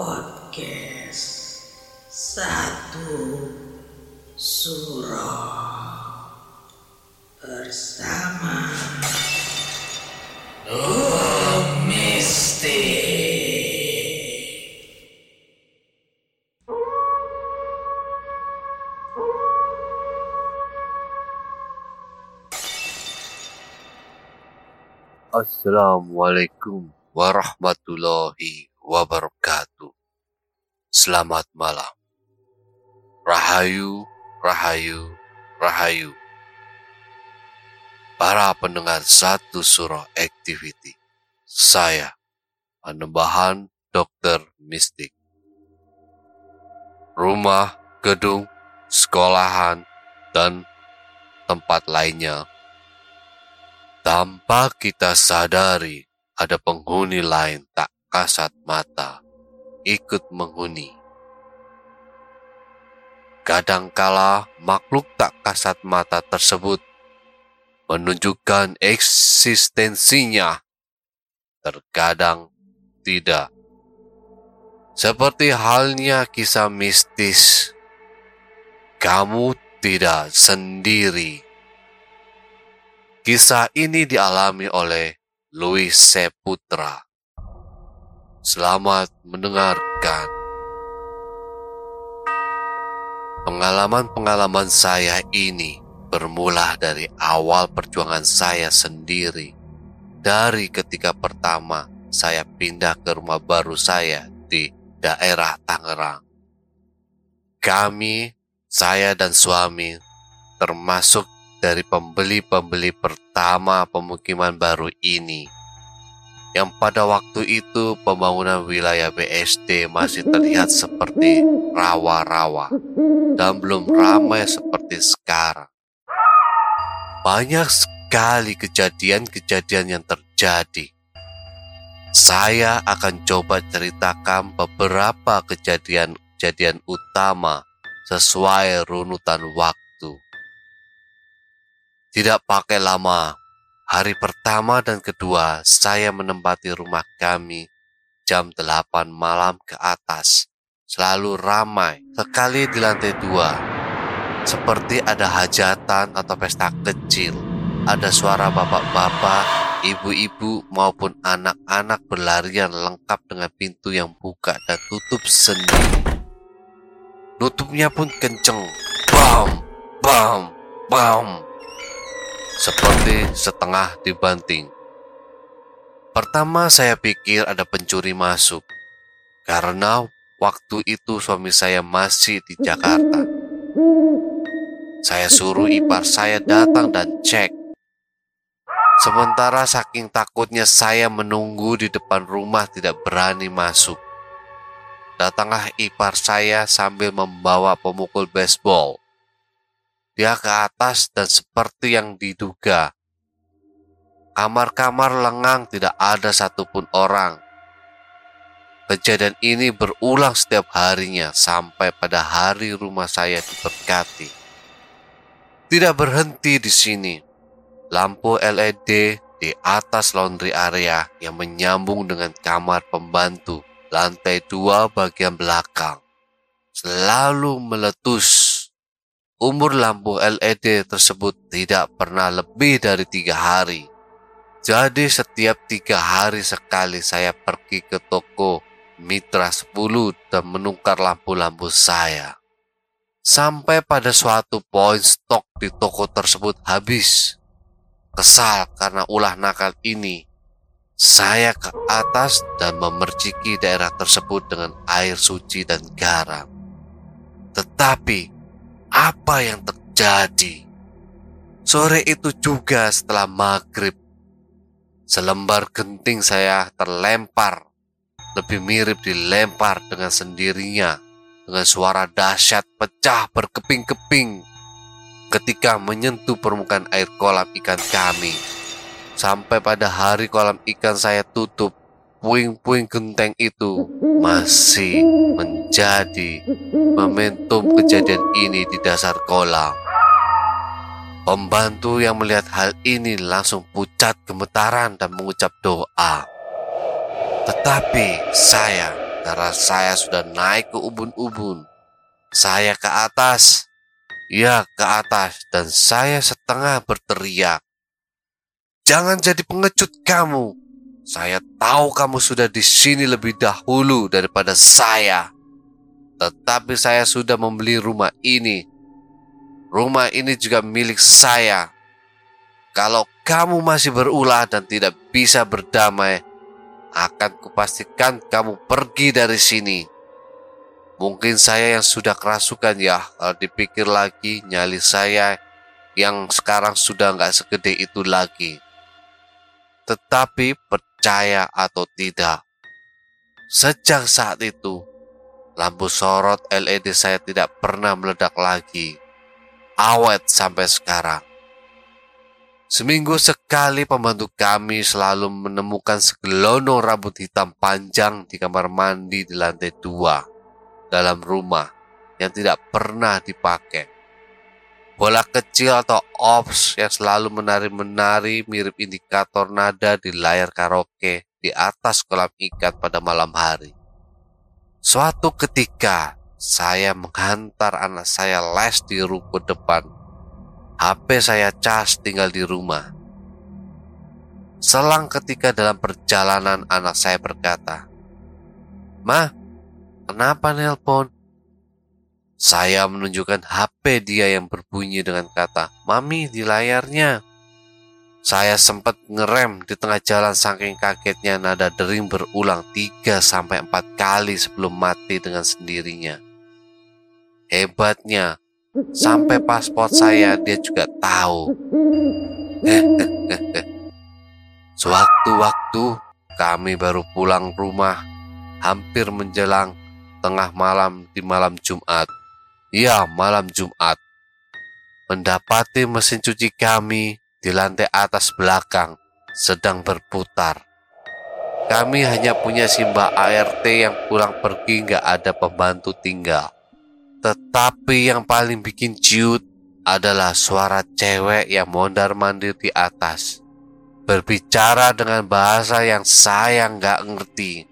podcast satu surah bersama Mistik. Assalamualaikum warahmatullahi wabarakatuh. Selamat malam. Rahayu, rahayu, rahayu. Para pendengar satu surah activity. Saya, Panembahan Dokter Mistik. Rumah, gedung, sekolahan, dan tempat lainnya tanpa kita sadari, ada penghuni lain tak kasat mata ikut menghuni. Kadangkala makhluk tak kasat mata tersebut menunjukkan eksistensinya, terkadang tidak. Seperti halnya kisah mistis, kamu tidak sendiri. Kisah ini dialami oleh Louis Seputra. Selamat mendengarkan. Pengalaman-pengalaman saya ini bermula dari awal perjuangan saya sendiri. Dari ketika pertama saya pindah ke rumah baru saya di daerah Tangerang. Kami, saya dan suami, termasuk dari pembeli-pembeli pertama pemukiman baru ini. Yang pada waktu itu pembangunan wilayah BSD masih terlihat seperti rawa-rawa dan belum ramai seperti sekarang. Banyak sekali kejadian-kejadian yang terjadi. Saya akan coba ceritakan beberapa kejadian-kejadian utama sesuai runutan waktu. Tidak pakai lama, hari pertama dan kedua saya menempati rumah kami jam 8 malam ke atas. Selalu ramai, sekali di lantai dua. Seperti ada hajatan atau pesta kecil. Ada suara bapak-bapak, ibu-ibu maupun anak-anak berlarian lengkap dengan pintu yang buka dan tutup sendiri. Nutupnya pun kenceng. Bam, bam, bam seperti setengah dibanting. Pertama saya pikir ada pencuri masuk, karena waktu itu suami saya masih di Jakarta. Saya suruh ipar saya datang dan cek. Sementara saking takutnya saya menunggu di depan rumah tidak berani masuk. Datanglah ipar saya sambil membawa pemukul baseball. Dia ke atas dan seperti yang diduga. Kamar-kamar lengang tidak ada satupun orang. Kejadian ini berulang setiap harinya sampai pada hari rumah saya diberkati. Tidak berhenti di sini. lampu LED di atas laundry area yang menyambung dengan kamar pembantu lantai dua bagian belakang selalu meletus. Umur lampu LED tersebut tidak pernah lebih dari tiga hari. Jadi setiap tiga hari sekali saya pergi ke toko Mitra 10 dan menukar lampu-lampu saya. Sampai pada suatu poin stok di toko tersebut habis. Kesal karena ulah nakal ini, saya ke atas dan memerciki daerah tersebut dengan air suci dan garam. Tetapi, apa yang terjadi? Sore itu juga setelah maghrib, selembar genting saya terlempar, lebih mirip dilempar dengan sendirinya, dengan suara dahsyat pecah berkeping-keping. Ketika menyentuh permukaan air kolam ikan kami. Sampai pada hari kolam ikan saya tutup, puing-puing genteng itu masih menjadi momentum kejadian ini di dasar kolam. Pembantu yang melihat hal ini langsung pucat gemetaran dan mengucap doa. Tetapi saya, karena saya sudah naik ke ubun-ubun, saya ke atas, ya ke atas, dan saya setengah berteriak. Jangan jadi pengecut kamu. Saya tahu kamu sudah di sini lebih dahulu daripada saya. Tetapi saya sudah membeli rumah ini. Rumah ini juga milik saya. Kalau kamu masih berulah dan tidak bisa berdamai, akan kupastikan kamu pergi dari sini. Mungkin saya yang sudah kerasukan ya, kalau dipikir lagi nyali saya yang sekarang sudah nggak segede itu lagi. Tetapi percaya atau tidak, sejak saat itu, lampu sorot LED saya tidak pernah meledak lagi. Awet sampai sekarang. Seminggu sekali pembantu kami selalu menemukan segelondong rambut hitam panjang di kamar mandi di lantai dua dalam rumah yang tidak pernah dipakai. Bola kecil atau ops yang selalu menari-menari mirip indikator nada di layar karaoke di atas kolam ikan pada malam hari. Suatu ketika, saya menghantar anak saya les di ruko depan HP saya cas tinggal di rumah. Selang ketika dalam perjalanan anak saya berkata, "Ma, kenapa nelpon?" Saya menunjukkan HP dia yang berbunyi dengan kata, "Mami di layarnya." Saya sempat ngerem di tengah jalan saking kagetnya nada dering berulang 3 sampai 4 kali sebelum mati dengan sendirinya. Hebatnya, Sampai paspor saya dia juga tahu. Sewaktu-waktu kami baru pulang rumah hampir menjelang tengah malam di malam Jumat. Ya, malam Jumat. Mendapati mesin cuci kami di lantai atas belakang sedang berputar. Kami hanya punya simba ART yang pulang pergi nggak ada pembantu tinggal. Tetapi yang paling bikin ciut adalah suara cewek yang mondar-mandir di atas. Berbicara dengan bahasa yang saya nggak ngerti.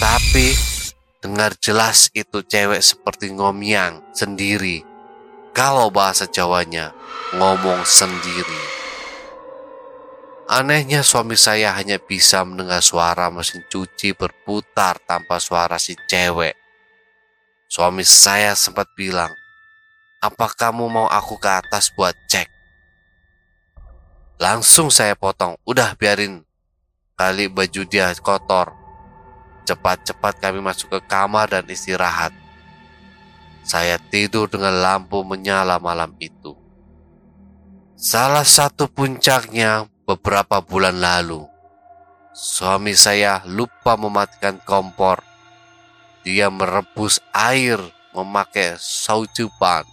Tapi dengar jelas itu cewek seperti ngomyang sendiri. Kalau bahasa Jawanya ngomong sendiri. Anehnya suami saya hanya bisa mendengar suara mesin cuci berputar tanpa suara si cewek. Suami saya sempat bilang, apa kamu mau aku ke atas buat cek? Langsung saya potong, udah biarin kali baju dia kotor. Cepat-cepat kami masuk ke kamar dan istirahat. Saya tidur dengan lampu menyala malam itu. Salah satu puncaknya beberapa bulan lalu, suami saya lupa mematikan kompor dia merebus air memakai saujupan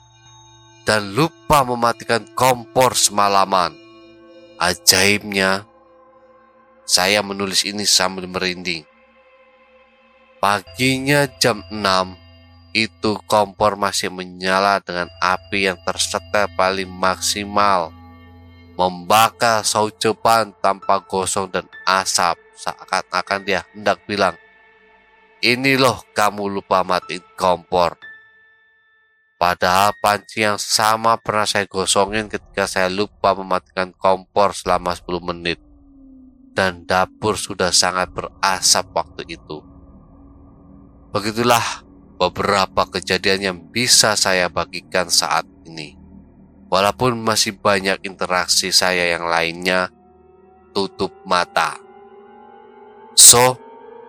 dan lupa mematikan kompor semalaman. Ajaibnya, saya menulis ini sambil merinding. Paginya jam 6, itu kompor masih menyala dengan api yang tersetel paling maksimal. membakar saucepan tanpa gosong dan asap seakan-akan dia hendak bilang, ini loh kamu lupa matiin kompor. Padahal panci yang sama pernah saya gosongin ketika saya lupa mematikan kompor selama 10 menit. Dan dapur sudah sangat berasap waktu itu. Begitulah beberapa kejadian yang bisa saya bagikan saat ini. Walaupun masih banyak interaksi saya yang lainnya, tutup mata. So,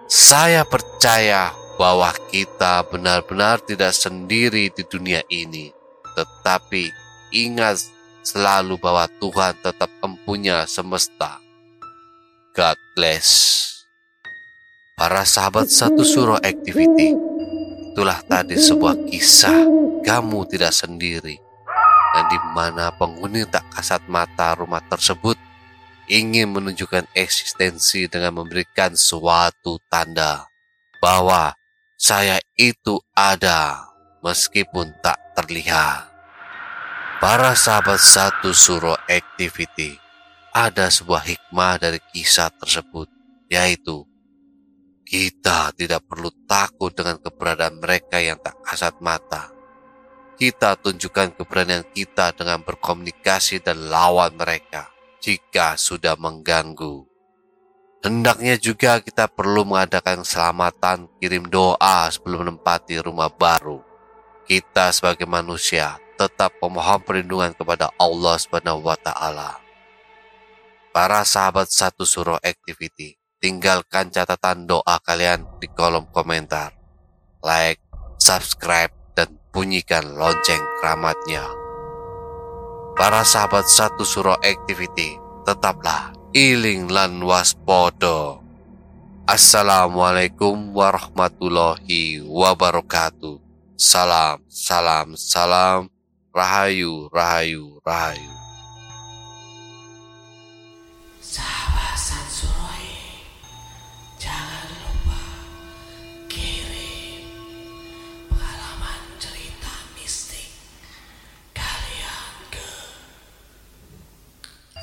saya percaya bahwa kita benar-benar tidak sendiri di dunia ini, tetapi ingat selalu bahwa Tuhan tetap empunya semesta. God bless. Para sahabat satu suruh activity, itulah tadi sebuah kisah kamu tidak sendiri. Dan di mana penghuni tak kasat mata rumah tersebut ingin menunjukkan eksistensi dengan memberikan suatu tanda bahwa saya itu ada meskipun tak terlihat. Para sahabat satu suro activity, ada sebuah hikmah dari kisah tersebut, yaitu kita tidak perlu takut dengan keberadaan mereka yang tak kasat mata. Kita tunjukkan keberanian kita dengan berkomunikasi dan lawan mereka jika sudah mengganggu. Hendaknya juga kita perlu mengadakan selamatan kirim doa sebelum menempati rumah baru. Kita sebagai manusia tetap memohon perlindungan kepada Allah taala. Para sahabat satu suruh activity, tinggalkan catatan doa kalian di kolom komentar. Like, subscribe, dan bunyikan lonceng keramatnya para sahabat satu suro activity, tetaplah iling lan waspodo. Assalamualaikum warahmatullahi wabarakatuh. Salam, salam, salam. Rahayu, rahayu, rahayu.